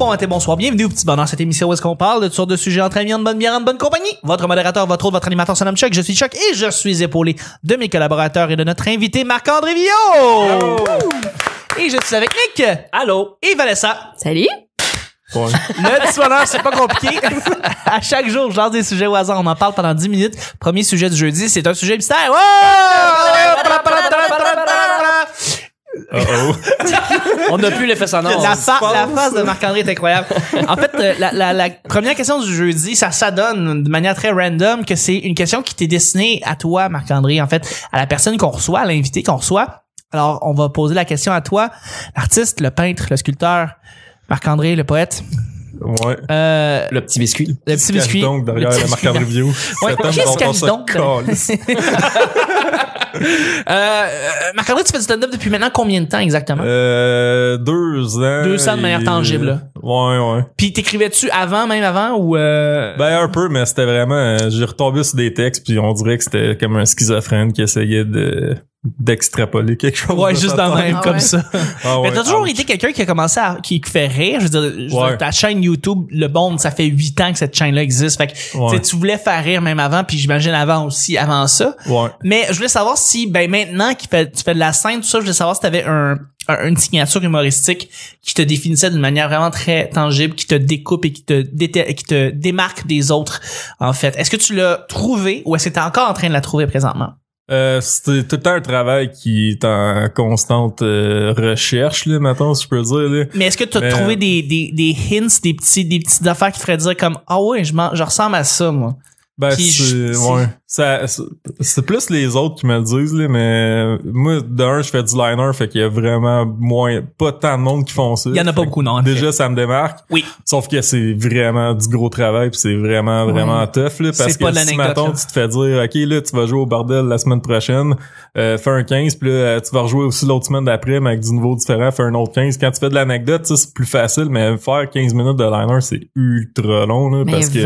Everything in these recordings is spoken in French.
bon matin, bonsoir, bienvenue au petit bonheur, cette émission où est-ce qu'on parle de toutes sortes de sujets entre amis, en bonne bière, en bonne compagnie. Votre modérateur, votre autre, votre animateur se nomme Chuck, je suis Chuck et je suis épaulé de mes collaborateurs et de notre invité Marc-André Villot. Et je suis avec Nick. Allô? Et Vanessa. Salut! Ouais. Le petit bonheur, c'est pas compliqué. à chaque jour, je lance des sujets au hasard. On en parle pendant 10 minutes. Premier sujet du jeudi, c'est un sujet mystère. Uh-oh. On n'a plus l'effet sonore. La, fa- la face de Marc-André est incroyable. En fait, euh, la, la, la première question du jeudi, ça s'adonne de manière très random que c'est une question qui t'est destinée à toi, Marc-André, en fait, à la personne qu'on reçoit, à l'invité qu'on reçoit. Alors, on va poser la question à toi, l'artiste, le peintre, le sculpteur, Marc-André, le poète, Ouais. euh, Le petit biscuit. le petit biscuit. donc derrière Le la petit marque biscuit. Review. Ouais, qu'est-ce se donc? Euh, euh, Marc-André, tu fais du stand-up depuis maintenant combien de temps exactement? Euh, deux ans. Deux ans de manière et- tangible. Ouais, ouais. Puis t'écrivais-tu avant, même avant, ou... Euh... Ben, un peu, mais c'était vraiment, euh, j'ai retombé sur des textes puis on dirait que c'était comme un schizophrène qui essayait de, d'extrapoler quelque chose. ouais, juste dans même, Ah comme ouais. ça. Ah Mais ouais, t'as toujours ouch. été quelqu'un qui a commencé à, qui fait rire. Je veux dire, je veux Ouais. dire, ta chaîne YouTube, Le Bond, ça fait huit ans que cette chaîne-là existe. Fait que, tu sais, Ouais. tu voulais faire rire même avant, puis j'imagine avant aussi, avant ça. Ouais. Mais je voulais savoir si, ben, maintenant qu'il fait, tu fais de la scène, tout ça, je voulais savoir si t'avais un, un- une signature humoristique qui te définissait d'une manière vraiment très tangible, qui te découpe et qui te, qui te démarque des autres, en fait. Est-ce que tu l'as trouvé ou est-ce que t'es encore en train de la trouver présentement? Euh, c'était tout le temps un travail qui est en constante euh, recherche, là, maintenant, si je peux dire, là. Mais est-ce que tu as Mais- trouvé des, des, des hints, des petits, des petites affaires qui feraient dire comme, ah ouais, je, m'en- je ressemble à ça, moi? Ben, c'est, ouais. Ça, c'est- plus les autres qui me le disent, là, mais moi, d'un, je fais du liner, fait qu'il y a vraiment moins, pas tant de monde qui font ça. Il y en a pas beaucoup, non, en fait. Déjà, ça me démarque. Oui. Sauf que c'est vraiment du gros travail, puis c'est vraiment, vraiment tough, là, parce que si, là. tu te fais dire, OK, là, tu vas jouer au bordel la semaine prochaine, euh, fais un 15, puis là, euh, tu vas rejouer aussi l'autre semaine d'après, mais avec du nouveau différent, fais un autre 15. Quand tu fais de l'anecdote, ça, c'est plus facile, mais faire 15 minutes de liner, c'est ultra long, là, Mais parce que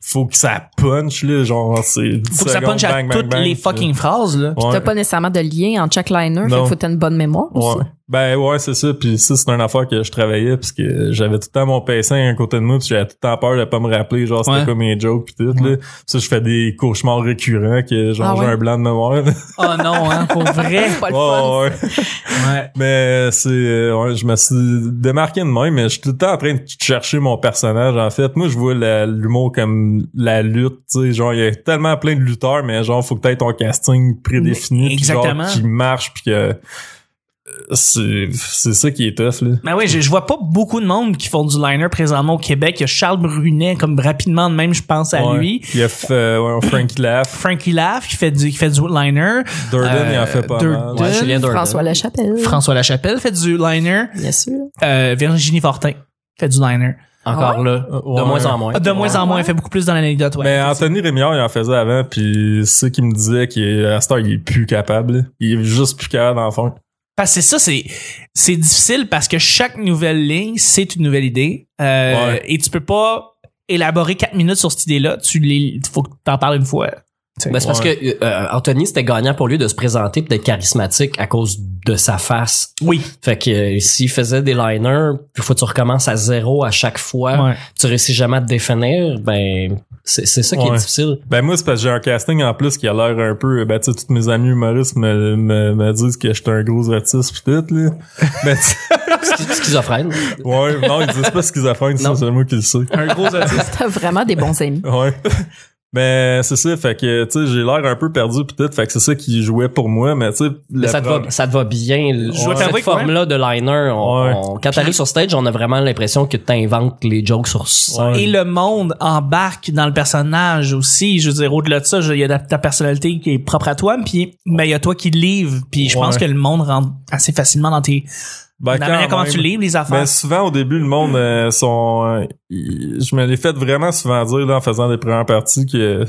faut que ça punch, là, genre, c'est 10 Faut que ça secondes, punch à toutes bang, les puis fucking phrases, là. Ouais. T'as pas nécessairement de lien entre chaque liner, fait faut que t'aies une bonne mémoire aussi. Ben ouais, c'est ça. Puis ça, c'est une affaire que je travaillais parce que j'avais tout le temps mon pacing à côté de moi puis j'avais tout le temps peur de pas me rappeler genre c'était Ouais. quoi mes jokes puis tout là. Ça, je fais des cauchemars récurrents que genre Ah ouais? j'ai un blanc de mémoire. là. Oh non, hein, pour vrai? Pas le fun. ouais, ouais. Ouais. Mais c'est euh, ouais, je me suis démarqué de même mais je suis tout le temps en train de chercher mon personnage en fait. Moi, je vois l'humour comme la lutte, tu sais, genre il y a tellement plein de lutteurs mais genre faut que t'aies ton casting prédéfini puis genre Exactement. qui marche puis que euh, c'est c'est ça qui est tough là. Ben oui, je, je vois pas beaucoup de monde qui font du liner présentement au Québec. Il y a Charles Brunet, comme rapidement de même, je pense à Ouais. lui. Il y a f- euh, ouais, Frankie Laugh. Frankie Laff qui fait du, qui fait du liner. Durden, Euh, il en fait pas Durden. mal. Ouais, Julien Durden. François Lachapelle. François Lachapelle fait du liner. Bien sûr. Euh, Virginie Fortin fait du liner. Encore Ah là. Euh, De ouais. moins en moins. Ah, De moins en moins, il fait beaucoup plus dans l'anecdote, ouais. Mais Anthony Rémillard, il en faisait avant, puis c'est qui me disait qu'à cette heure, il est plus capable. là. Il est juste plus capable d'en faire. Parce que c'est ça, c'est c'est difficile parce que chaque nouvelle ligne, c'est une nouvelle idée. Euh, Ouais. Et tu peux pas élaborer quatre minutes sur cette idée-là. Tu les, faut que t'en parles une fois. Ben, c'est parce que euh, Anthony, c'était gagnant pour lui de se présenter et d'être charismatique à cause de sa face. Oui. Fait que euh, s'il faisait des liners, puis faut que tu recommences à zéro à chaque fois, Ouais. tu réussis jamais à te définir, ben c'est c'est ça qui est difficile. Ben moi, c'est parce que j'ai un casting en plus qui a l'air un peu... Ben tu sais, tous mes amis humoristes me, me, me disent que j'étais un gros autiste pis tout, là. Schi- Schizophrène. ouais, non, ils disent pas schizophrène, c'est moi qui le sais. Un gros autiste. T'as vraiment des bons amis. Ouais. Mais c'est ça, fait que, tu sais, j'ai l'air un peu perdu pis tout, fait que c'est ça qui jouait pour moi, mais tu sais... Mais le ça va, ça te va bien. t'avouer Cette ouais. forme-là de liner, on, Ouais. on- quand t'arrives sur stage, on a vraiment l'impression que t'inventes les jokes sur scène. Et le monde embarque dans le personnage aussi. Je veux dire, au-delà de ça, il y a ta- ta personnalité qui est propre à toi, puis ben, il y a toi qui le livre. Puis je pense Ouais. que le monde rentre assez facilement dans tes... Ben, la manière comment même. tu livres les affaires. Ben souvent au début le monde euh, sont euh, je me l'ai fait vraiment souvent dire là, en faisant des premières parties que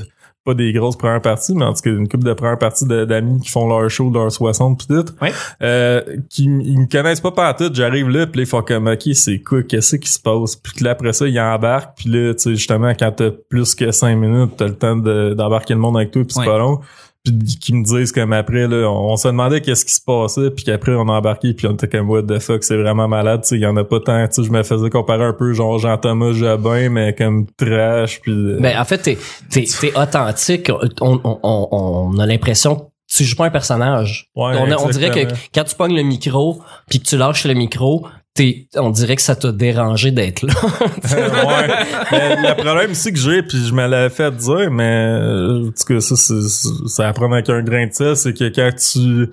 pas des grosses premières parties mais en tout cas une couple de premières parties d'amis qui font leur show leur 60 pis tout Ouais. euh, qui ils me connaissent pas par tout j'arrive là puis là ils font comme ok c'est quoi qu'est-ce qui se passe? Puis que là après ça ils embarquent puis là tu sais justement quand t'as plus que cinq minutes t'as le temps de- d'embarquer le monde avec toi puis c'est pas long puis qui me disent comme après là on, on se demandait qu'est-ce qui se passait puis qu'après on a embarqué puis on était comme what the fuck c'est vraiment malade tu sais il y en a pas tant tu sais je me faisais comparer un peu genre Jean-Thomas Jobin mais comme trash puis euh, Ben, en fait, t'es, t'es, t'es authentique. On, on, on, on a l'impression que tu joues pas un personnage. Ouais, on, on dirait que quand tu pognes le micro puis que tu lâches le micro, t'es, on dirait que ça t'a dérangé d'être là. ouais. Mais le problème aussi que j'ai, puis je me l'avais fait dire, mais euh, en tout cas, ça, c'est, c'est- ça à prendre avec un grain de sel, c'est que quand tu...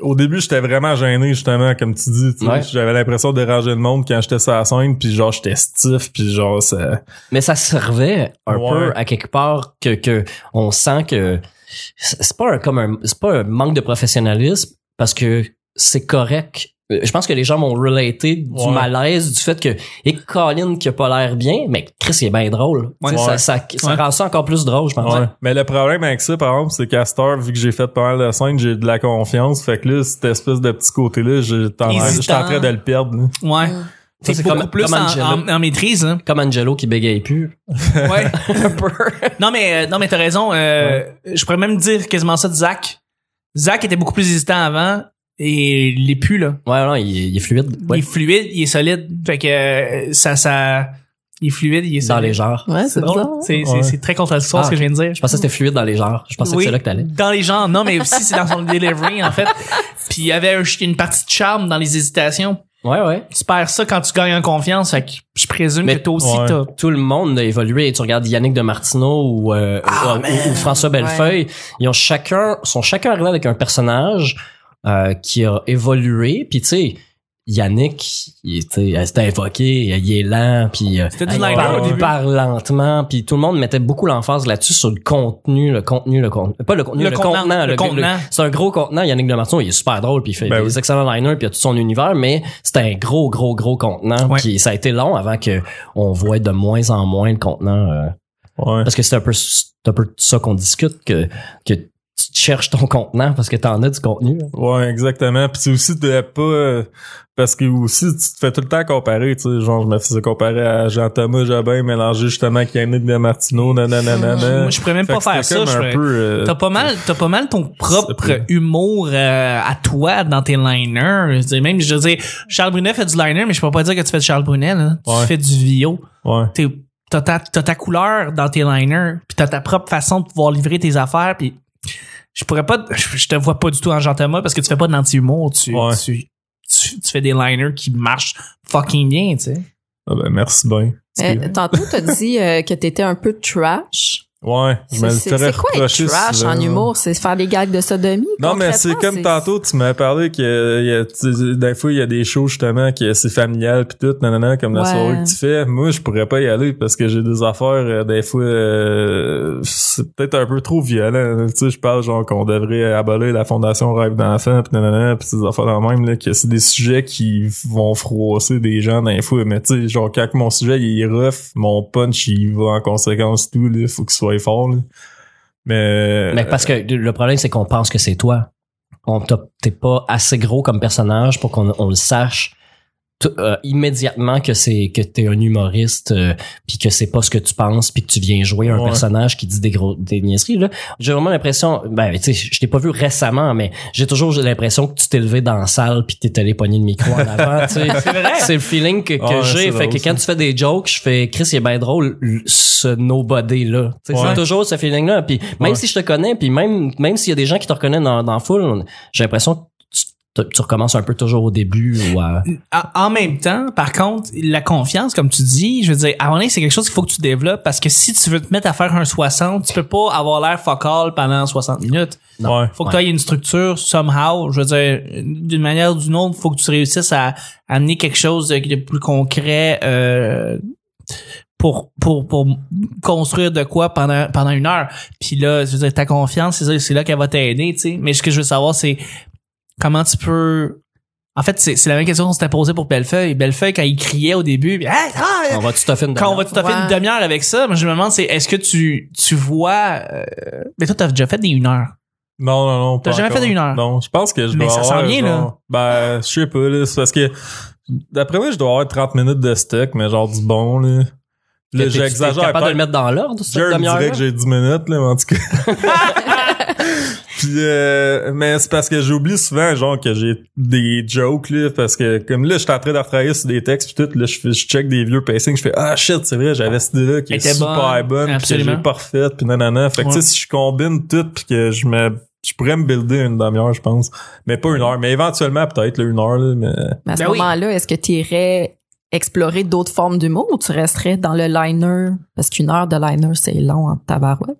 Au début, j'étais vraiment gêné, justement, comme tu dis. tu sais. J'avais l'impression de déranger le monde quand j'étais sur la scène, puis genre, j'étais stiff, puis genre, ça... Mais ça servait un Ouais. peu à quelque part que, que on sent que c'est c'est pas un, comme un, c'est pas un manque de professionnalisme parce que c'est correct. Euh, Je pense que les gens vont relater du Ouais. malaise du fait que et Colin qui a pas l'air bien, mais Chris il est bien drôle. Ouais. Ça, ça, ça Ouais. rend ça encore plus drôle, je pense. Ouais. Mais le problème avec ça, par exemple, c'est qu'à vu que j'ai fait pas mal de scènes, j'ai de la confiance. Fait que là, cette espèce de petit côté-là, j'étais en, train de le perdre. là. Ouais. C'est beaucoup comme- plus comme en, Angelo. en- en maîtrise, hein. Comme Angelo qui bégaye plus. Ouais. non, mais, euh, non, mais t'as raison. euh, Je pourrais même dire quasiment ça de Zach. Zach était beaucoup plus hésitant avant et il l'est plus, là. Ouais, non, il, il est fluide. Il est fluide, il est solide. Fait que euh, ça, ça, il est fluide, il est Dans solide. les genres. Ouais, C'est drôle. C'est, c'est, Ouais. c'est très contradictoire Ah, ce que je viens de dire. Je pensais que c'était fluide dans les genres. Je pensais Oui, que c'est là que t'allais. Dans les genres, non, mais aussi c'est dans son delivery, en fait. Puis il y avait un- une partie de charme dans les hésitations. Ouais, ouais. Tu perds ça quand tu gagnes en confiance. Fait que je présume Mais- que toi aussi Ouais. t'as. tout le monde a évolué. Tu regardes Yannick de Martineau ou, euh, Ah, ou- ou, François Bellefeuille. Ils ont chacun, sont chacun arrivés avec un personnage euh, qui a évolué. Puis tu sais, Yannick, il, c'était invoqué, il est lent, puis euh, C'était du il parle, lentement, puis tout le monde mettait beaucoup l'emphase là-dessus sur le contenu, le contenu, le contenu, pas le contenu, Le le, contenant, contenant, le contenant. c'est un gros contenant. Yannick de Martineau, il est super drôle, puis il fait Ben des oui. excellents liners, puis il a tout son univers, mais c'était un gros, gros, gros contenant. Ouais. Puis ça a été long avant que on voit de moins en moins le contenant. euh, Ouais. parce que c'est un peu c'est un peu de ça qu'on discute que que tu cherches ton contenant parce que t'en as du contenu. Ouais, exactement. Puis c'est aussi de pas euh, parce que aussi tu te fais tout le temps comparer, tu sais, genre je me faisais comparer à Jean-Thomas Jobin mélangé justement avec Yannick de Martineau, nanana. Moi, je pourrais même Fait pas faire ça. je un pourrais- peu, euh, T'as pas mal, t'as pas mal ton propre humour euh, à toi dans tes liners. Je veux dire, même, je veux dire, Charles Brunet fait du liner, mais je peux pas dire que tu fais de Charles Brunet, là. Tu fais du VO. Ouais. T'es- T'as ta, t'as ta couleur dans tes liners, puis t'as ta propre façon de pouvoir livrer tes affaires, puis je pourrais pas, je, je te vois pas du tout en Jean Thomas parce que tu fais pas d'anti-humour, tu, Ouais. tu, tu, tu fais des liners qui marchent fucking bien, tu sais. Ah ben merci bien. Euh, tantôt, t'as dit euh, que t'étais un peu trash. Ouais, je me C'est le ferais c'est quoi être trash en humour? C'est faire des gags de sodomie? Non, mais c'est comme tantôt, tu m'as parlé que il y a, tu sais, des fois, il y a des shows, justement, que c'est familial pis tout, nanana, comme la Ouais. soirée que tu fais. Moi, je pourrais pas y aller parce que j'ai des affaires, euh, des fois, euh, c'est peut-être un peu trop violent. Tu sais, je parle genre qu'on devrait abolir la fondation Rêve d'enfant pis nanana, pis ces affaires là même, là, que c'est des sujets qui vont froisser des gens des fois. Mais tu sais, genre, quand mon sujet, il est rough, mon punch, il va en conséquence tout, là. Faut qu'il soit fort, là. Mais, Mais parce que le problème c'est qu'on pense que c'est toi. On t'es pas assez gros comme personnage pour qu'on on le sache euh, immédiatement que c'est que t'es un humoriste euh, puis que c'est pas ce que tu penses puis que tu viens jouer un Ouais. personnage qui dit des gros des niaiseries là j'ai vraiment l'impression ben tu sais je t'ai pas vu récemment mais j'ai toujours l'impression que tu t'es levé dans la salle puis t'es allé pogner le micro en avant tu sais C'est vrai? c'est le feeling que, que j'ai fait que quand tu fais des jokes je fais Chris il est bien drôle ce nobody là Ouais. c'est toujours ce feeling là puis même Ouais. si je te connais puis même même s'il y a des gens qui te reconnaissent dans, dans on- j'ai l'impression tu, recommences un peu toujours au début ou à- En même temps, par contre, la confiance, comme tu dis, je veux dire, à un moment donné, c'est quelque chose qu'il faut que tu développes parce que si tu veux te mettre à faire un 60, tu peux pas avoir l'air focal pendant 60 minutes. Non. ouais. Faut que Ouais. tu aies une structure somehow. Je veux dire, d'une manière ou d'une autre, faut que tu réussisses à amener quelque chose de, plus concret euh, pour, pour, pour construire de quoi pendant, pendant une heure. Puis là, je veux dire, ta confiance, c'est ça, c'est là qu'elle va t'aider, tu sais. Mais ce que je veux savoir, c'est comment tu peux... En fait, c'est c'est la même question qu'on s'était posée pour Bellefeuille. Bellefeuille, quand il criait au début, puis, Hey, ah, on va une quand on va tout à fait une demi-heure avec ça, moi je me demande c'est est-ce que tu tu vois euh, mais toi t'as déjà fait des une heure. Non, non, non. T'as pas jamais encore. fait d'une heure? Non, je pense que je Mais dois ça avoir, s'en vient, là. genre- Ben, je sais pas, là. C'est parce que, d'après moi, je dois avoir 30 minutes de stock, mais genre du bon, là. Là, j'exagère. capable de pas. le mettre dans l'ordre cette demi-heure dirait que j'ai 10 minutes, là, mais en tout cas. Puis, euh, mais c'est parce que j'oublie souvent, genre, que j'ai des jokes, là, parce que, comme là, j'étais en train de retravailler sur des textes, puis tout, là, je, fais- je check des vieux pacings, je fais, ah, shit, c'est vrai, j'avais cette idée-là qui est Elle super bonne, bonne, puis j'ai pas refaite, puis nanana. Fait que, Ouais. tu sais, si je combine tout, puis que je me... Je pourrais me builder une demi-heure, je pense. Mais pas une heure. Mais éventuellement, peut-être, là, une heure, là, mais... Mais à ce Ben oui. moment-là, est-ce que tu irais explorer d'autres formes d'humour ou tu resterais dans le liner? Parce qu'une heure de liner, c'est long en tabarouette.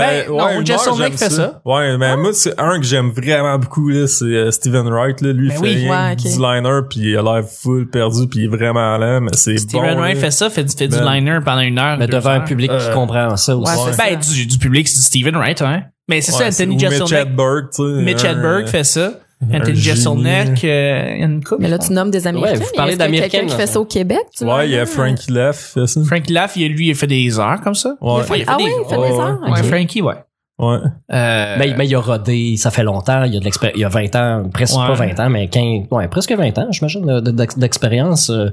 Ben, non, une Jason heure, j'aime Nick fait ça. Ouais, mais moi, c'est un que j'aime vraiment beaucoup, là, c'est euh, Steven Wright, là. Lui, Ben il oui. fait Ouais, du liner, puis il a l'air full perdu, puis il est vraiment lent, mais c'est Steven bon. Wright là. fait ça, fait, du- Ben. liner pendant une heure. Mais devant un public qui Euh, comprend ça aussi. Ouais, c'est Ben, du, du public, c'est Steven Wright, hein. Mais c'est ça, Ouais, Anthony ou Mitch. Hedberg, tu sais. Mitch un- Hedberg fait ça. Un Anthony génie. Jeselnik, euh, il y a une couple. Mais là, tu nommes des Américains. vous parlez y a d'Américains, quelqu'un qui fait ça au Québec? du Ouais, il y a? Frankie Leff fait ça. Frank Laff, il, lui, il a fait des heures comme ça. Ouais. Ouais, il a fait Ah des- oui, il fait Ouais, des ouais. heures? Ouais, Ok. Frankie, ouais. Ouais. Euh, Mais, mais il a rodé, ça fait longtemps, il y a de l'expé- il y a 20 ans, presque Ouais. pas 20 ans, mais 15, ouais, presque 20 ans, j'imagine, de- de- d'expérience euh,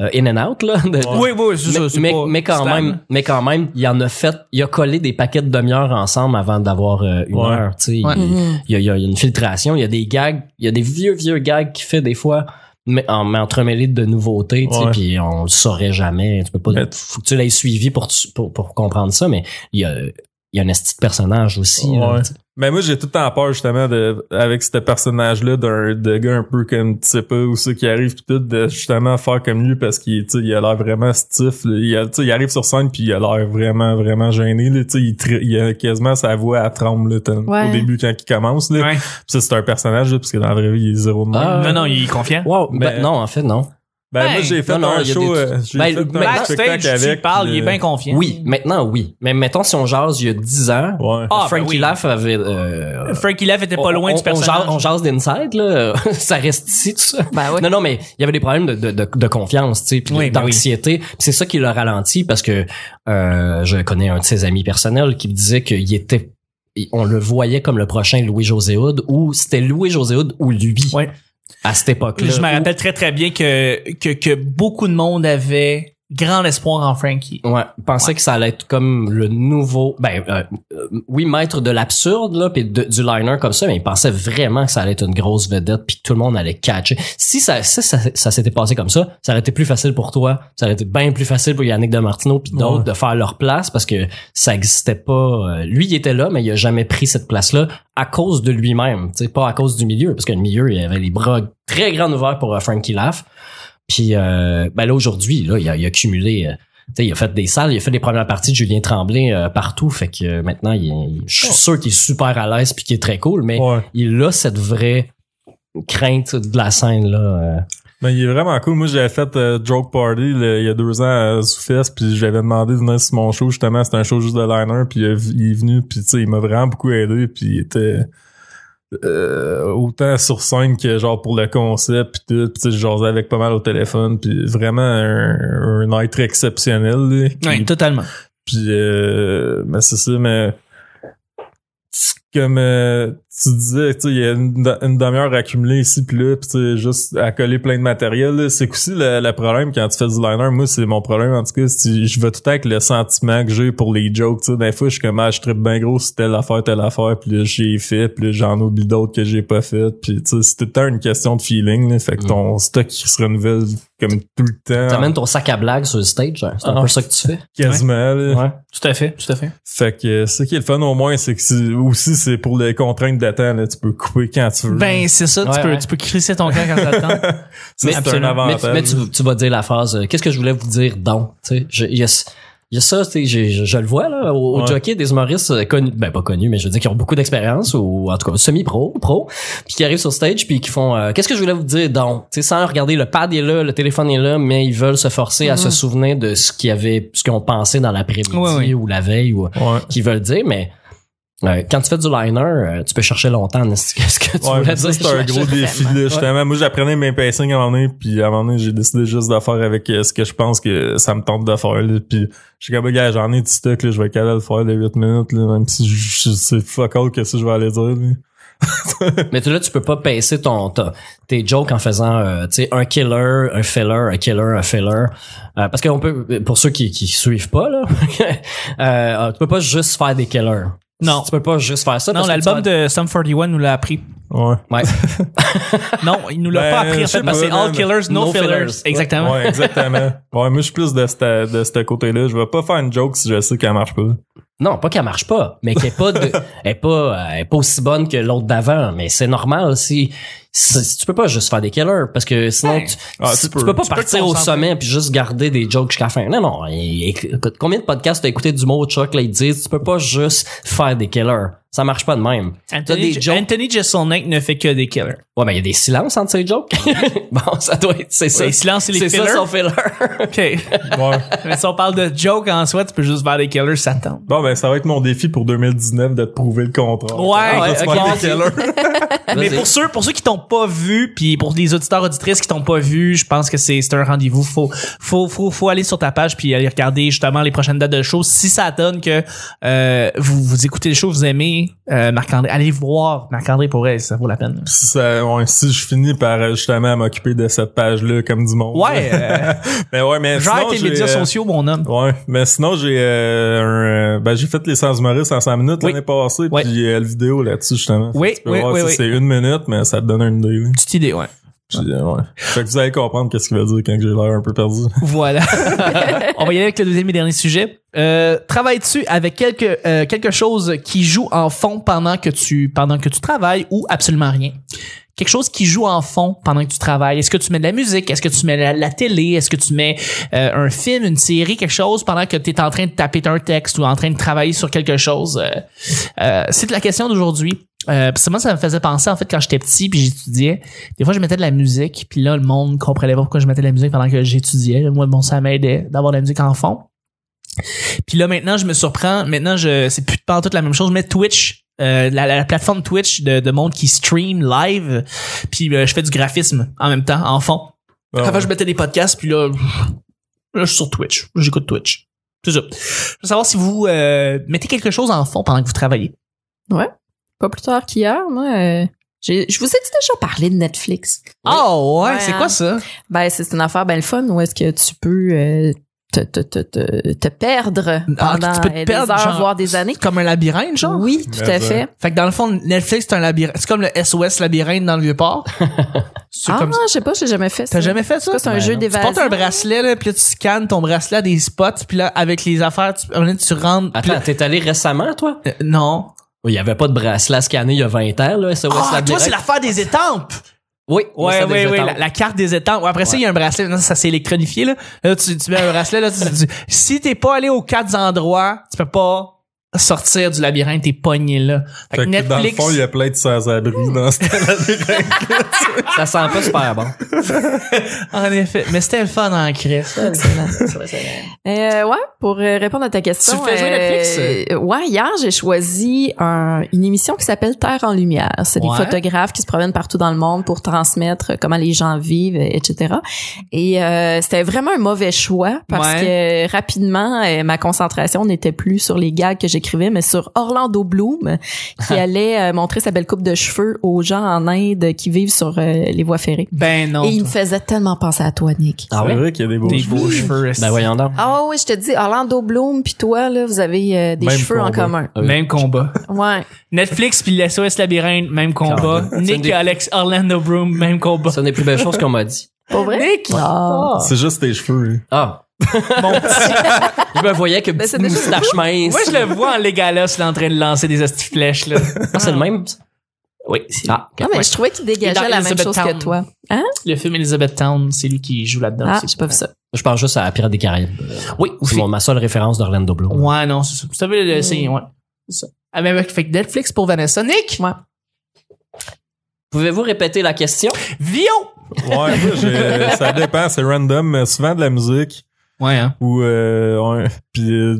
euh, in and out, là. de- oui, oui, c'est ça. mais, c'est mais, mais quand stable. même, mais quand même, il en a fait, il a collé des paquets de demi-heures ensemble avant d'avoir euh, une Ouais. heure, tu sais. Ouais. Il, Mhm. il y a, il y a une filtration, il y a des gags, il y a des vieux, vieux gags qu'il fait des fois, mais, en, mais entremêlés de nouveautés, tu sais, puis on le saurait jamais. Tu peux pas, Mais- faut que tu l'aies suivi pour, tu- pour, pour comprendre ça, mais il y a, il y a un esti de personnage aussi, là, Ouais. Mais moi, j'ai tout le temps peur, justement, de, avec ce personnage-là, d'un, de gars un peu comme, tu sais pas, où ça qui arrive pis tout, de justement faire comme lui parce qu'il, tu sais, il a l'air vraiment stiff, là. Il, a- tu sais, il arrive sur scène puis il a l'air vraiment, vraiment gêné, là. Tu sais, il, il a quasiment sa voix à tremble, là, Ouais. au début quand il commence, là. Ouais. Pis ça, c'est un personnage, là, parce que dans la vraie vie, il est zéro de. Ah. Non, non, il est confiant. Wow, ben, Ben- non, en fait, non. Ben, Ben, moi, j'ai fait non, un show, des- euh, j'ai Ben, fait un ben, spectacle tu avec. parles, il est puis, bien confiant. Oui, maintenant, oui. Mais mettons, si on jase il y a 10 ans, Ouais. Ah, ben Frankie oui. Laff avait... euh, Frankie Laff était pas on- loin on, du personnage. On jase, d'inside, là. ça reste ici, tout ça. Ben oui. Non, non, mais il y avait des problèmes de, de, de, de confiance, tu sais, puis Oui, ben d'anxiété. C'est ça qui l'a ralenti parce que euh, je connais un de ses amis personnels qui me disait qu'il était on le voyait comme le prochain Louis-José Hood ou c'était Louis-José Hood ou lui Ouais. À cette époque-là. Je me rappelle très très bien que, que, que beaucoup de monde avait grand espoir en Frankie. Ouais, pensais que ça allait être comme le nouveau, ben euh, euh, oui maître de l'absurde là, puis du liner comme ça, mais il pensait vraiment que ça allait être une grosse vedette, puis que tout le monde allait catcher. Si ça ça, ça, ça s'était passé comme ça, ça aurait été plus facile pour toi, ça aurait été bien plus facile pour Yannick Demartino puis d'autres Ouais. de faire leur place parce que ça existait pas. euh, lui il était là, mais il a jamais pris cette place là à cause de lui-même, tu sais, pas à cause du milieu, parce que le milieu il avait les bras très grands ouverts pour euh, Frankie Laff. Puis euh, ben là aujourd'hui, là, il a, il a cumulé. euh, il a fait des salles, il a fait des premières parties de Julien Tremblay euh, partout. Fait que euh, maintenant, il, je suis sûr qu'il est super à l'aise puis qu'il est très cool, mais Ouais. il a cette vraie crainte de la scène là. euh. Ben, il est vraiment cool. Moi, j'avais fait euh, Joke Party là, il y a deux ans à Zoufest, puis j'avais demandé de venir sur mon show, justement. C'était un show juste de liner, puis il est- il est venu, puis tu sais, il m'a vraiment beaucoup aidé, puis il était euh, autant sur scène que genre pour le concept, puis tout. Puis tu sais, je jasais avec pas mal au téléphone, puis vraiment un, un être exceptionnel. Là, qui- Oui, totalement. puis, euh, mais c'est ça, mais comme euh, tu disais, tu sais, il y a une, une demi-heure accumulée ici puis là, puis tu sais, juste à coller plein de matériel. là. C'est aussi le, le problème quand tu fais du liner. Moi, c'est mon problème en tout cas. Je vais tout le temps avec le sentiment que j'ai pour les jokes. Tu sais, des fois, je suis comme, ah, je tripe bien gros sur telle affaire, telle affaire, puis là, j'ai fait, puis là, j'en oublie d'autres que j'ai pas fait. Puis tu sais, c'est tout le temps une question de feeling. Là, fait que Mm. ton stock qui se renouvelle comme tout le temps. T'amènes ton sac à blagues sur le stage, hein? c'est un Ah. peu ça que tu fais. quasiment. là. Ouais. Tout à fait, tout à fait. Fait que ce qui est le fun au moins, c'est que c'est- aussi c'est pour les contraintes de temps, là, tu peux couper quand tu veux. Ben, c'est ça, Ouais, tu peux, ouais. tu peux crisser ton camp quand t'as le temps. ça, c'est un absolument. Mais, avantage. mais tu, tu vas dire la phrase. euh, Qu'est-ce que je voulais vous dire donc Tu sais, je- il y a, il y a ça, tu sais, j'ai- je, je le vois là au, au Ouais. jockey des humoristes euh, connus, ben pas connus, mais je veux dire qui ont beaucoup d'expérience ou en tout cas semi-pro, pro, puis qui arrivent sur stage puis qui font euh, qu'est-ce que je voulais vous dire donc, tu sais, sans regarder le pad est là, le téléphone est là, mais ils veulent se forcer à Mhm. se souvenir de ce qu'ils avaient, ce qu'ils ont pensé dans l'après-midi Ouais, ouais. ou la veille ou Ouais. qu'ils veulent dire, mais euh, quand tu fais du liner, euh, tu peux chercher longtemps qu'est-ce que tu Ouais, voulais mais ça, dire? c'est un gros défi, là, justement. Moi, j'apprenais mes pacings à un moment donné, puis à un moment donné, j'ai décidé juste de faire avec euh, ce que je pense que ça me tente de faire, là. Puis, j'ai comme, gars, j'en ai du stock, là, je vais de le faire de 8 minutes, là, même si je, je- c'est fuck all que ça, je vais aller dire, là. Mais tu- là, tu peux pas pacer ton, tes jokes en faisant, euh, tu sais, un killer, un filler, un killer, un filler. Euh, parce qu'on peut, pour ceux qui, qui suivent pas, là, euh, tu peux pas juste faire des killers. Non. Tu peux pas juste faire ça. Non, l'album vas- de Sum 41 nous l'a appris. Ouais. Ouais. Non, il nous l'a Ben, pas appris, en fait, parce que c'est all killers, no, No fillers. fillers. Exactement. Ouais, exactement. Ouais, moi, je suis plus de ce de ce côté-là. Je vais pas faire une joke si je sais qu'elle marche pas. Non, pas qu'elle marche pas, mais qu'elle est pas de, elle est pas, euh, elle est pas aussi bonne que l'autre d'avant. Mais c'est normal si tu peux pas juste faire des killers parce que sinon tu, Ah, tu, tu tu peux. pas Tu peux te partir au sommet puis juste garder des jokes jusqu'à la fin. Non, non. écoute, combien de podcasts t'as écouté du mot Chuck là ils disent tu peux pas juste faire des killers. Ça marche pas de même. T'as Anthony, des jokes. Anthony Jeselnik ne fait que des killers. Ouais, mais il y a des silences entre ces jokes. bon, ça doit être, c'est ça. Les silences et les c'est ça fillers. son filler. OK. Ouais. Mais si on parle de joke en soi, tu peux juste faire des killers, ça tente. Bon, ben, ça va être mon défi pour 2019 de te prouver le contraire. Ouais, ouais, se ok, faire des. Mais pour ceux, pour ceux qui t'ont pas vu, puis pour les auditeurs auditrices qui t'ont pas vu, je pense que c'est c'est un rendez-vous. Faut, faut, faut, faut aller sur ta page puis aller regarder justement les prochaines dates de show. Si ça donne que euh, vous, vous écoutez le show, vous aimez euh, Marc-André, allez voir Marc-André pour elle, ça vaut la peine. si, ça, ouais, si je finis par euh, justement m'occuper de cette page-là comme du monde. Ouais, euh, mais ouais, mais genre sinon, tes médias sociaux, mon homme. Ouais, mais sinon j'ai euh, ben j'ai fait les sans humoristes en 5 minutes Oui. l'année passée Ouais. puis le vidéo là-dessus justement. Oui, oui, voir, oui, oui. C'est une minute mais ça te donne une idée. là. Petite idée, ouais. Euh, ouais. Fait que vous allez comprendre qu'est-ce qu'il veut dire quand j'ai l'air un peu perdu. Voilà. On va y aller avec le deuxième et dernier sujet. Euh, Travailles-tu avec quelque euh, quelque chose qui joue en fond pendant que tu pendant que tu travailles ou absolument rien? Quelque chose qui joue en fond pendant que tu travailles. Est-ce que tu mets de la musique? Est-ce que tu mets la, la télé? Est-ce que tu mets euh, un film, une série, quelque chose pendant que tu es en train de taper un texte ou en train de travailler sur quelque chose? Euh, euh, c'est la question d'aujourd'hui. Euh, moi, ça me faisait penser, en fait, quand j'étais petit puis j'étudiais, des fois, je mettais de la musique, puis là, le monde comprenait pas pourquoi je mettais de la musique pendant que j'étudiais. Moi, bon, ça m'aidait d'avoir de la musique en fond. Puis là, maintenant, je me surprends. Maintenant, je c'est plus pas toute la même chose. Mets Twitch, euh, la, la plateforme Twitch de, de monde qui stream live, puis euh, je fais du graphisme en même temps, en fond. Ah, Avant, ouais. je mettais des podcasts, puis là, là, je suis sur Twitch. J'écoute Twitch. C'est ça. Je veux savoir si vous euh, mettez quelque chose en fond pendant que vous travaillez. Pas plus tard qu'hier, moi. euh, je vous ai déjà parlé de Netflix. Ah ouais, Ouais, c'est hein. quoi ça? Ben, c'est une affaire bien le fun où est-ce que tu peux euh, te, te, te, te, te perdre Ah, pendant tu peux te perdre, heures, genre, voire des années. Comme un labyrinthe, genre? Oui, tout Mais à ça. fait. Fait que dans le fond, Netflix, c'est un labyrinthe. C'est comme le SOS labyrinthe dans le Vieux-Port. Ah, comme ça. je sais pas, j'ai jamais fait ça. T'as jamais fait ça? C'est un Ben jeu non. Tu d'évasion. portes un bracelet, là, puis là, tu scannes ton bracelet à des spots, puis là, avec les affaires, tu, tu rentres. Attends, là- t'es allé récemment, toi? Euh, non. Il y avait pas de bracelet à scanner il y a 20 ans, là. SOS Ah, toi, Labyrinthe. c'est l'affaire des étampes! Oui. Des ouais, étampes. la, la carte des. Ouais, après ça, il y a un bracelet. Non, ça s'est électronifié, là. Là, tu, tu mets un bracelet, là, tu, tu- si t'es pas allé aux quatre endroits, tu peux pas sortir du labyrinthe, t'es pogné là. Fait, que Fait que dans le Netflix. fond, il y a plein de sans-abri dans ce labyrinthe. Ça sent pas super bon. En effet. Mais c'était le fun en crise. Euh, ouais, pour euh, répondre à ta question. Tu fais jouer Netflix? euh, ouais, hier, j'ai choisi un- une émission qui s'appelle Terre en lumière. C'est Ouais. des photographes qui se promènent partout dans le monde pour transmettre comment les gens vivent, etc. Et euh, c'était vraiment un mauvais choix parce que rapidement, ma concentration n'était plus sur les gags que j'écrivais, mais sur Orlando Bloom qui allait euh, montrer sa belle coupe de cheveux aux gens en Inde qui vivent sur euh, les voies ferrées. Ben non. Et il me faisait tellement penser à toi, Nick. Ah c'est ouais? vrai qu'il y a des beaux Des cheveux. beaux cheveux. Ben voyons donc. Ah oui, je te dis, Orlando Bloom puis toi, là, vous avez euh, des Même cheveux en commun. Ah oui. Même combat. Ouais. Netflix puis le SOS Labyrinthe, même combat. C'est Nick des- et Alex Orlando Broom, même combat. C'est une des plus belles choses qu'on m'a dit. Pas vrai? Nick! Ah. C'est juste tes cheveux. hein. Ah. Mon petit. Je me voyais que Ben, petite moustache mince. Moi, je le vois en Legalos, là, en train de lancer des hosties flèches, là. Ah, c'est le même? ça? Oui, c'est Ah. Non, mais je trouvais qu'il dégageait la même chose Town. que toi. Hein? le film Elizabeth Town, c'est lui qui joue là-dedans. Ah, c'est j'ai pas vu ça. Je pense juste à Pirates des Caraïbes. Oui, C'est ma seule référence d'Orlando Bloom. Ouais, non, c'est ça. Vous savez, le- c'est, ouais. C'est ça. Ah, mais avec, fait que Netflix pour Vanessa. Nick! Ouais. Pouvez-vous répéter la question? Vio! Ouais, ça dépend, c'est random, mais souvent de la musique Ouais, hein. ou euh, ouais, puis euh,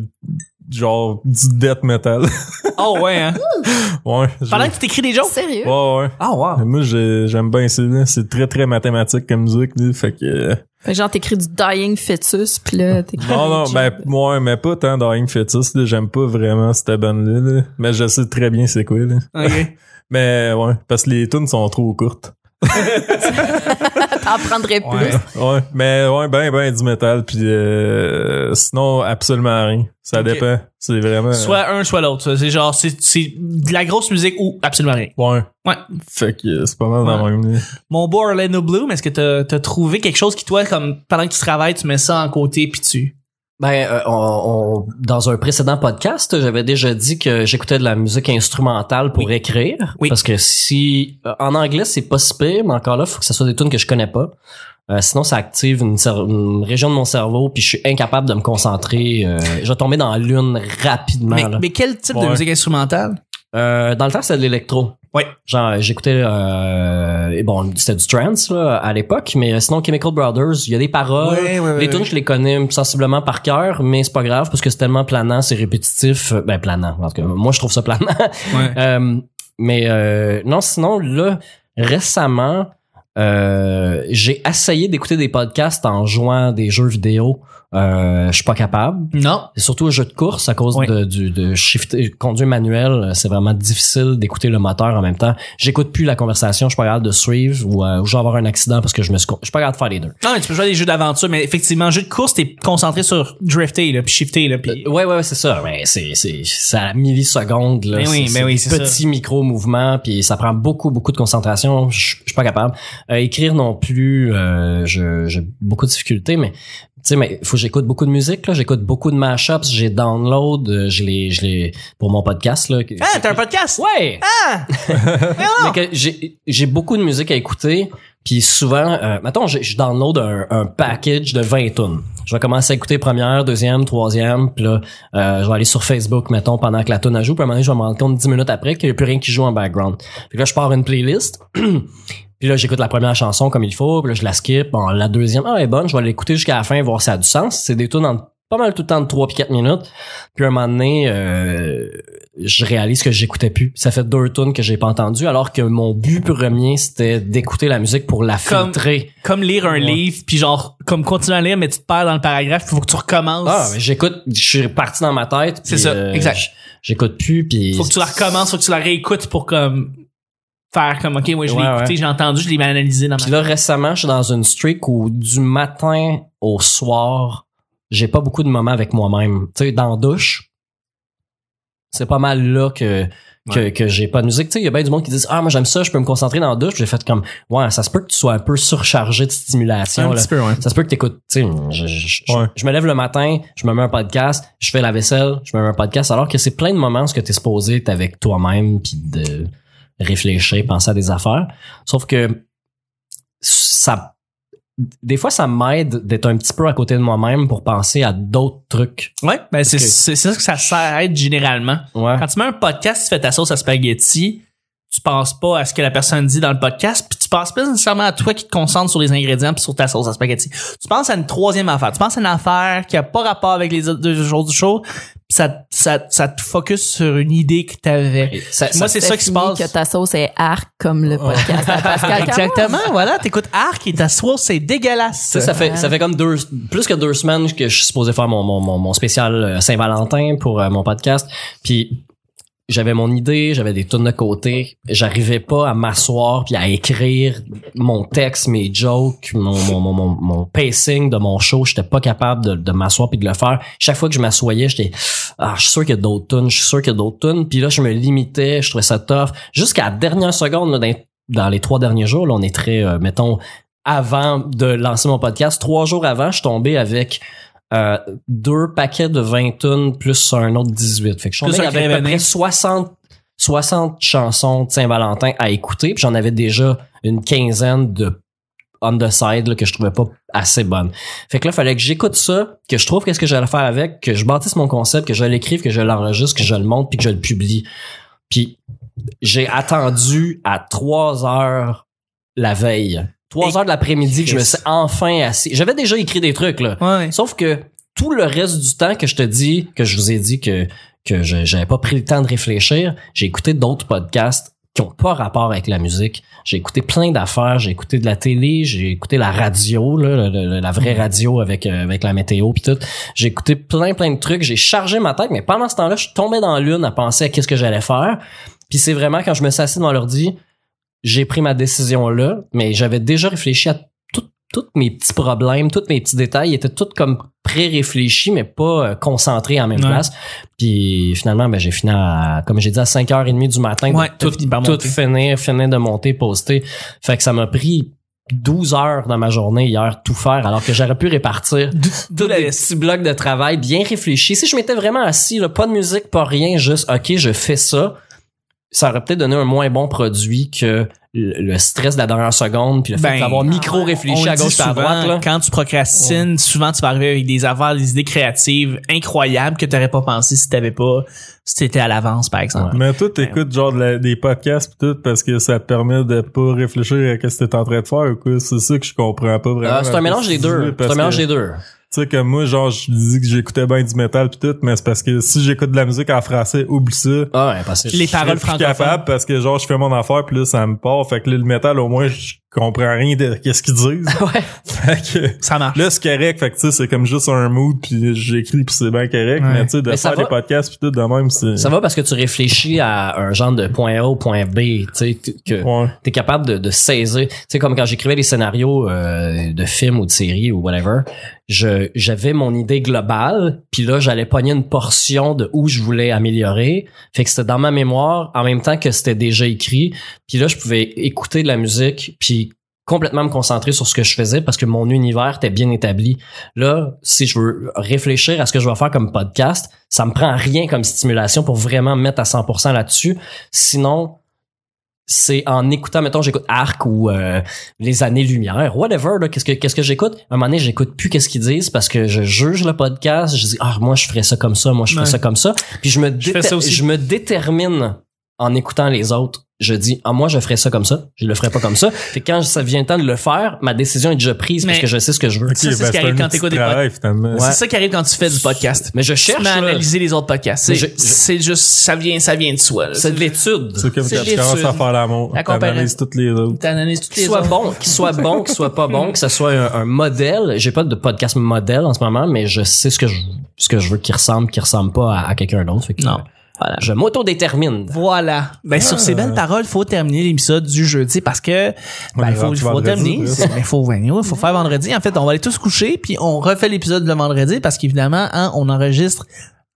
genre du death metal. Oh, ouais, hein. ouais. Pendant que tu t'écris des jokes? Sérieux? Ouais, ouais. Ah, wow. Moi, j'ai- j'aime bien ça. là. C'est très, très mathématique comme musique. là. Fait que... euh, Fait que genre, t'écris du Dying Fetus, puis là, t'écris... Non, non, ben, ouais, mais pas tant Dying Fetus. là. J'aime pas vraiment cette bande-là. là. Mais je sais très bien c'est quoi. Là. Ok. Mais ouais, parce que les tunes sont trop courtes. T'en prendrais plus. Ouais. Ouais, mais ouais, ben, ben du métal, puis euh, sinon, absolument rien. Ça dépend. C'est vraiment... Soit un, soit l'autre. C'est genre, c'est, c'est de la grosse musique ou absolument rien. Ouais. Ouais. Fait que euh, c'est pas mal dans le même. Mon beau Orlando Bloom, est-ce que t'as, t'as trouvé quelque chose qui, toi, comme, pendant que tu travailles, tu mets ça en côté puis tu... Ben, euh, on, on- dans un précédent podcast, j'avais déjà dit que j'écoutais de la musique instrumentale pour écrire. Oui. Parce que si euh, en anglais c'est pas si pire, mais encore là, faut que ce soit des tunes que je connais pas. Euh, sinon, ça active une, région de mon cerveau, puis je suis incapable de me concentrer. Euh, je vais tomber dans la lune rapidement. Mais, là. mais quel type de musique instrumentale? Euh, dans le temps, c'était de l'électro. Oui. Genre, j'écoutais, euh, et bon, c'était du trance là, à l'époque, mais euh, sinon Chemical Brothers, il y a des paroles. Ouais, les tunes, je les connais sensiblement par cœur, mais c'est pas grave parce que c'est tellement planant, c'est répétitif. Euh, Ben planant, en tout cas, moi je trouve ça planant. Euh, mais euh, non, sinon là, récemment, j'ai essayé d'écouter des podcasts en jouant des jeux vidéo. Euh, je suis pas capable. Non. Surtout au jeu de course à cause Oui. de, du, de shifter, conduire manuel, c'est vraiment difficile d'écouter le moteur en même temps. J'écoute plus la conversation, je suis pas capable de suivre ou, euh, ou je vais avoir un accident parce que je me suis, je suis pas capable de faire les deux. Non, mais tu peux jouer à des jeux d'aventure, mais effectivement, jeu de course, t'es concentré sur drifter, là, puis shifter, là, puis... Euh, ouais, ouais, ouais, c'est ça. Mais c'est, c'est, c'est à la milliseconde, là. Mais oui, mais oui, c'est ça. petits micro-mouvements, puis ça prend beaucoup, beaucoup de concentration. Je je suis pas capable. Euh, écrire non plus, euh, j'ai beaucoup de difficultés, mais tu sais, mais faut que j'écoute beaucoup de musique, là. J'écoute beaucoup de mashups, j'ai download, euh, je les, je les, pour mon podcast, là. Ah, t'as un podcast? Ouais! Ah! Mais que j'ai j'ai beaucoup de musique à écouter puis souvent euh, mettons je, je download un, un package de 20 tunes je vais commencer à écouter première deuxième troisième puis là euh, je vais aller sur Facebook mettons pendant que la tune a joue puis à un moment donné je vais me rendre compte 10 minutes après qu'il n'y a plus rien qui joue en background puis là je pars une playlist Puis là, j'écoute la première chanson comme il faut, puis là, je la skip. Bon, la deuxième, ah, elle est bonne, je vais l'écouter jusqu'à la fin, voir si ça a du sens. C'est des tunes en pas mal tout le temps de 3 puis 4 minutes. Puis à un moment donné, euh, je réalise que j'écoutais plus. Ça fait deux tunes que j'ai pas entendu, alors que mon but premier, c'était d'écouter la musique pour la Comme- filtrer. Comme lire un Ouais. livre, puis genre, comme continuer à lire, mais tu te perds dans le paragraphe, faut que tu recommences. Ah, mais j'écoute, je suis parti dans ma tête. C'est ça, euh, exact. J'écoute plus, puis... faut que tu la recommences, faut que tu la réécoutes pour comme faire comme, ok, moi je l'ai Ouais, écouté, ouais. j'ai entendu, je l'ai analysé dans Puis ma là, récemment, je suis dans une streak où du matin au soir, j'ai pas beaucoup de moments avec moi-même. Tu sais, dans la douche, c'est pas mal là que que, que j'ai pas de musique. Tu sais, il y a bien du monde qui disent ah moi j'aime ça, je peux me concentrer dans la douche. J'ai fait comme ouais, ça se peut que tu sois un peu surchargé de stimulation. un là. petit peu, ouais. Ça se peut que t'écoutes, tu sais, je, je, je- Ouais. je me lève le matin, je me mets un podcast, je fais la vaisselle, je me mets un podcast, alors que c'est plein de moments où que t'es supposé être avec toi-même puis de réfléchir, penser à des affaires. Sauf que ça, des fois, ça m'aide d'être un petit peu à côté de moi-même pour penser à d'autres trucs. Ouais, ben c'est c'est ça que ça sert à être généralement. Ouais. Quand tu mets un podcast, tu fais ta sauce à spaghetti, tu penses pas à ce que la personne dit dans le podcast, puis tu penses pas nécessairement à toi qui te concentres sur les ingrédients puis sur ta sauce à spaghetti. Tu penses à une troisième affaire. Tu penses à une affaire qui a pas rapport avec les autres deux jours du show, ça, ça, ça te focus sur une idée que t'avais. Ça- Moi, c'est ça qui se passe. que ta sauce est arc comme le podcast à Pascal Cameron. Exactement, voilà, t'écoutes Arc et ta sauce, c'est dégueulasse. Ça, ça fait ça fait comme deux plus que deux semaines que je suis supposé faire mon mon mon, mon spécial euh, Saint-Valentin pour euh, mon podcast puis j'avais mon idée, j'avais des tonnes de côté, j'arrivais pas à m'asseoir puis à écrire mon texte, mes jokes, mon mon mon mon, pacing de mon show, j'étais pas capable de, de m'asseoir puis de le faire. Chaque fois que je m'assoyais, j'étais ah, je suis sûr qu'il y a d'autres tunes, je suis sûr qu'il y a d'autres tunes, puis là je me limitais, je trouvais ça tough. Jusqu'à la dernière seconde dans, les trois derniers jours, là on est très euh, mettons avant de lancer mon podcast, trois jours avant, je tombé avec euh, deux paquets de 20 tonnes plus un autre 18. Fait que je Plus tombé un avec à peu près 60, 60 chansons de Saint-Valentin à écouter. Puis j'en avais déjà une quinzaine de on the side là, que je trouvais pas assez bonnes. Fait que là, fallait que j'écoute ça, que je trouve qu'est-ce que j'allais faire avec, que je bâtisse mon concept, que je l'écrive, que je l'enregistre, que je le monte, puis que je le publie. Puis j'ai attendu à 3 heures la veille. 3 Et- heures de l'après-midi que je me suis enfin assis. J'avais déjà écrit des trucs, là. Ouais. Sauf que tout le reste du temps que je te dis, que je vous ai dit que, que je- j'avais pas pris le temps de réfléchir, j'ai écouté d'autres podcasts qui ont pas rapport avec la musique. J'ai écouté plein d'affaires, j'ai écouté de la télé, j'ai écouté la radio, là, la vraie radio avec euh, avec la météo puis tout. J'ai écouté plein plein de trucs, j'ai chargé ma tête, mais pendant ce temps-là, je tombais dans l'une à penser à qu'est-ce que j'allais faire. Puis c'est vraiment quand je me suis assis devant l'ordi, j'ai pris ma décision là, mais j'avais déjà réfléchi à tous mes petits problèmes, tous mes petits détails, ils étaient tous comme pré-réfléchis, mais pas euh, concentrés en même Ouais. place. Puis finalement, ben, j'ai fini à, comme j'ai dit, à 5h30 du matin, Ouais, tout, tout finir, finir de monter, poster. Fait que ça m'a pris 12 heures dans ma journée hier, tout faire, alors que j'aurais pu répartir tous les petits blocs de travail bien réfléchis. Si je m'étais vraiment assis, là, pas de musique, pas rien, juste OK, je fais ça, ça aurait peut-être donné un moins bon produit que le stress de la dernière seconde puis le fait Ben, d'avoir micro réfléchi à gauche et à droite là. Quand tu procrastines, souvent tu vas arriver avec des affaires, des idées créatives incroyables que t'aurais pas pensé si t'avais pas, si t'étais à l'avance, par exemple. Mais toi, t'écoutes genre de la- des podcasts pis tout parce que ça te permet de pas réfléchir à ce que t'es en train de faire ou quoi? C'est ça que je comprends pas vraiment. Euh, c'est un mélange des deux. C'est un mélange des deux. Tu sais, comme moi, genre, je dis que j'écoutais bien du métal pis tout, mais c'est parce que si j'écoute de la musique en français, oublie ça. Ah ouais, parce que Les Je paroles plus francophones. capable parce que genre, je fais mon affaire pis là, ça me part. Fait que là, le métal, au moins, je comprends rien de qu'est-ce qu'ils disent. ouais. fait que Ça marche. là, c'est correct. Fait que tu sais, c'est comme juste un mood puis j'écris pis c'est bien correct. Ouais. Mais tu sais, de Mais faire des podcasts pis tout de même, c'est... Ça va parce que tu réfléchis à un genre de point A point B, tu sais, que Ouais. t'es capable de, de saisir. Tu sais, comme quand j'écrivais des scénarios euh, de films ou de séries ou whatever, je j'avais mon idée globale, puis là, j'allais pogner une portion de où je voulais améliorer. Fait que c'était dans ma mémoire en même temps que c'était déjà écrit. Puis là, je pouvais écouter de la musique, puis complètement me concentrer sur ce que je faisais parce que mon univers était bien établi. Là, si je veux réfléchir à ce que je vais faire comme podcast, ça me prend rien comme stimulation pour vraiment me mettre à 100% là-dessus. Sinon, c'est en écoutant, mettons, j'écoute Arc ou euh, Les Années-Lumière, whatever, là, qu'est-ce que, qu'est-ce que j'écoute? À un moment donné, j'écoute plus qu'est-ce qu'ils disent parce que je juge le podcast, je dis, ah, moi, je ferais ça comme ça, moi, je ferais Ouais. ça comme ça. Puis je me, Je fais déter- ça aussi. je me détermine en écoutant les autres. Je dis, ah, moi, je ferais ça comme ça, je le ferais pas comme ça. Fait que quand ça vient le temps de le faire, ma décision est déjà prise parce Mais- que je sais ce que je veux. Ça, c'est ce ben, qui arrive quand t'écoutes de des finalement. Ouais. C'est ça qui arrive quand tu fais du podcast. Mais je cherche, à analyser les autres podcasts. C'est je- je- c'est juste, ça vient, ça vient de soi. là. c'est de l'étude. C'est comme quand tu commences à faire l'amour. La T'analyses toutes les autres. T'analyses toutes qu'il les soit autres. bon, qu'il soit bon, qu'il soit pas bon, que ce soit un, un modèle. J'ai pas de podcast modèle en ce moment, mais je sais ce que je, ce que je veux qui ressemble, qui ressemble pas à, à quelqu'un d'autre. Fait que, Non. Voilà. Je m'auto-détermine. Voilà. Ben, sur ces belles paroles, faut terminer l'épisode du jeudi parce que, ben, il faut, il faut vendredi, terminer. Mais faut, faut faire vendredi. En fait, on va aller tous coucher puis on refait l'épisode le vendredi parce qu'évidemment, hein, on enregistre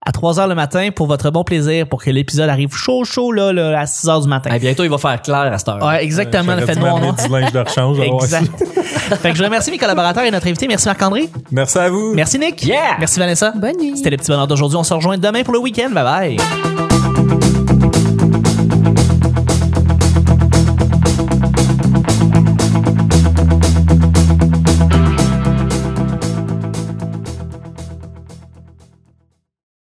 à 3 heures le matin pour votre bon plaisir pour que l'épisode arrive chaud, chaud, là, là, à 6 heures du matin. Ah, bientôt, il va faire clair à cette heure. Ouais, exactement, le J'aurais fait noir, linge de rechange. Exact. fait que je remercie mes collaborateurs et notre invité. Merci Marc-André. Merci à vous. Merci Nick. Yeah! Merci Vanessa. Bonne nuit. C'était le petit bonheur d'aujourd'hui. On se rejoint demain pour le week-end. Bye bye.